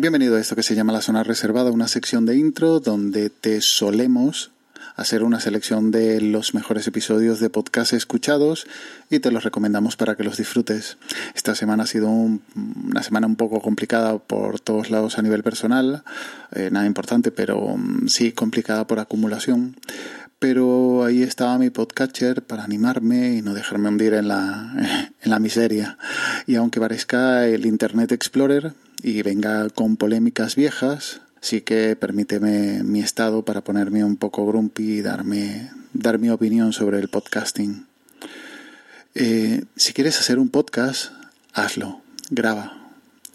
Bienvenido a esto que se llama La Zona Reservada, una sección de intro donde te solemos hacer una selección de los mejores episodios de podcast escuchados y te los recomendamos para que los disfrutes. Esta semana ha sido una semana un poco complicada por todos lados a nivel personal, eh, nada importante, pero mm, sí complicada por acumulación. Pero ahí estaba mi podcatcher para animarme y no dejarme hundir en la, en la miseria. Y aunque parezca el Internet Explorer y venga con polémicas viejas, sí que permíteme mi estado para ponerme un poco grumpy y darme, dar mi opinión sobre el podcasting. Eh, si quieres hacer un podcast, hazlo, graba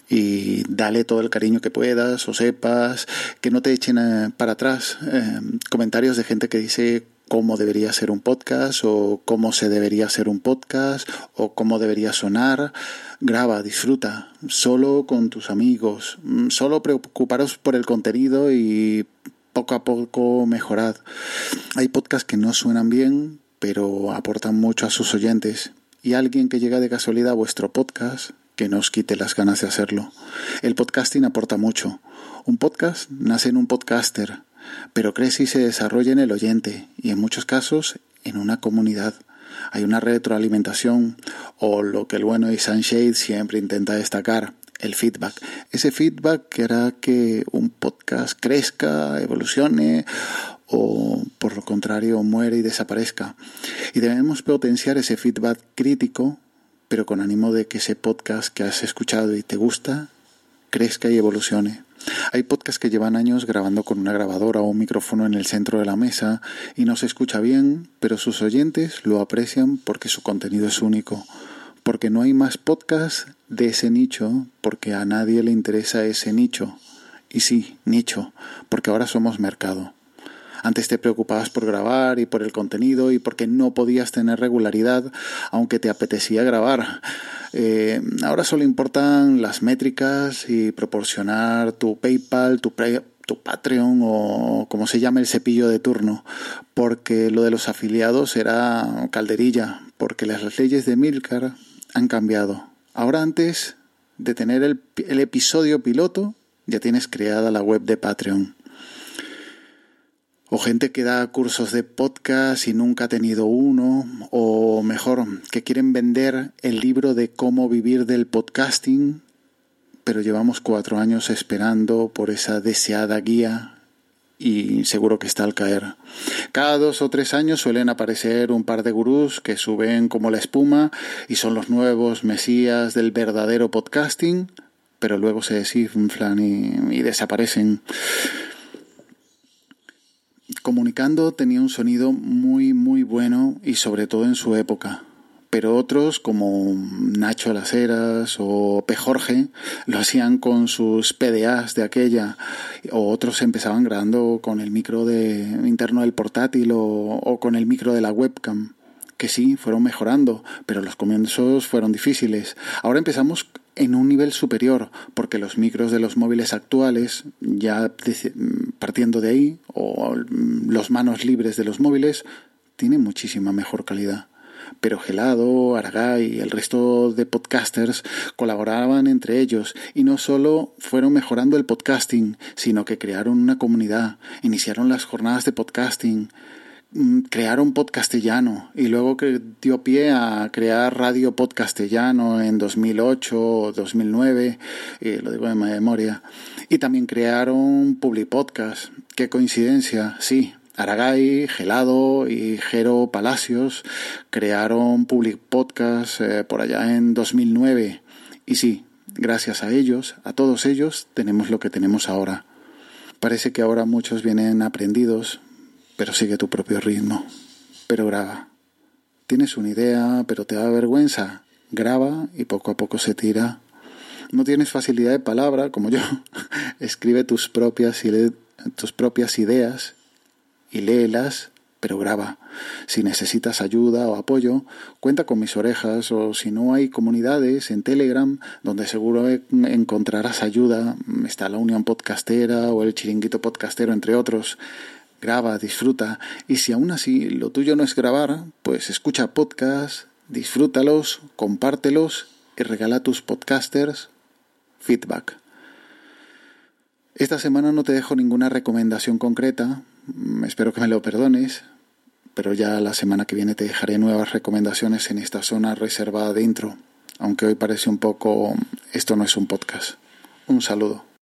y dale todo el cariño que puedas o sepas, que no te echen para atrás eh, comentarios de gente que dice cómo debería ser un podcast o cómo se debería hacer un podcast o cómo debería sonar. Graba, disfruta, solo con tus amigos, mm, solo preocuparos por el contenido y poco a poco mejorad. Hay podcasts que no suenan bien, pero aportan mucho a sus oyentes. Y alguien que llega de casualidad a vuestro podcast, que no os quite las ganas de hacerlo. El podcasting aporta mucho. Un podcast nace en un podcaster, pero crece y se desarrolla en el oyente y en muchos casos en una comunidad. Hay una retroalimentación o lo que el bueno de Sunshade siempre intenta destacar, el feedback. Ese feedback hará que un podcast crezca, evolucione o por lo contrario muere y desaparezca. Y debemos potenciar ese feedback crítico, pero con ánimo de que ese podcast que has escuchado y te gusta crezca y evolucione. Hay podcasts que llevan años grabando con una grabadora o un micrófono en el centro de la mesa y no se escucha bien, pero sus oyentes lo aprecian porque su contenido es único, porque no hay más podcasts de ese nicho, porque a nadie le interesa ese nicho. Y sí, nicho, porque ahora somos mercado. Antes te preocupabas por grabar y por el contenido y porque no podías tener regularidad aunque te apetecía grabar. Eh, ahora solo importan las métricas y proporcionar tu PayPal, tu, tu Patreon o como se llame el cepillo de turno, porque lo de los afiliados era calderilla, porque las leyes de Milcar han cambiado. Ahora antes de tener el, el episodio piloto, ya tienes creada la web de Patreon o gente que da cursos de podcast y nunca ha tenido uno, o mejor, que quieren vender el libro de cómo vivir del podcasting, pero llevamos cuatro años esperando por esa deseada guía y seguro que está al caer. Cada dos o tres años suelen aparecer un par de gurús que suben como la espuma y son los nuevos mesías del verdadero podcasting, pero luego se desinflan y, y desaparecen. Comunicando tenía un sonido muy muy bueno y sobre todo en su época. Pero otros como Nacho Las Heras o P. Jorge lo hacían con sus PDAs de aquella o otros empezaban grabando con el micro de, interno del portátil o, o con el micro de la webcam que sí, fueron mejorando, pero los comienzos fueron difíciles. Ahora empezamos en un nivel superior, porque los micros de los móviles actuales, ya partiendo de ahí, los manos libres de los móviles, tienen muchísima mejor calidad. Pero Gelado, Aragay y el resto de podcasters colaboraban entre ellos y no solo fueron mejorando el podcasting, sino que crearon una comunidad, iniciaron las jornadas de podcasting, Mm, crearon podcastellano y luego que dio pie a crear radio podcastellano en 2008 o 2009, y lo digo de memoria, y también crearon Public Podcast. Qué coincidencia, sí. Aragay, Gelado y Jero Palacios crearon Public Podcast eh, por allá en 2009. Y sí, gracias a ellos, a todos ellos, tenemos lo que tenemos ahora. Parece que ahora muchos vienen aprendidos, pero sigue tu propio ritmo, pero graba. Tienes una idea, pero te da vergüenza, graba y poco a poco se tira. No tienes facilidad de palabra, como yo, escribe tus propias, tus propias ideas y léelas, pero graba. Si necesitas ayuda o apoyo, cuenta con mis orejas o si no hay comunidades en Telegram donde seguro encontrarás ayuda, está la Unión Podcastera o el Chiringuito Podcastero, entre otros graba, disfruta. Y si aún así lo tuyo no es grabar, pues escucha podcasts, disfrútalos, compártelos y regala a tus podcasters feedback. Esta semana no te dejo ninguna recomendación concreta, espero que me lo perdones, pero ya la semana que viene te dejaré nuevas recomendaciones en esta zona reservada de intro, aunque hoy parece un poco esto no es un podcast. Un saludo.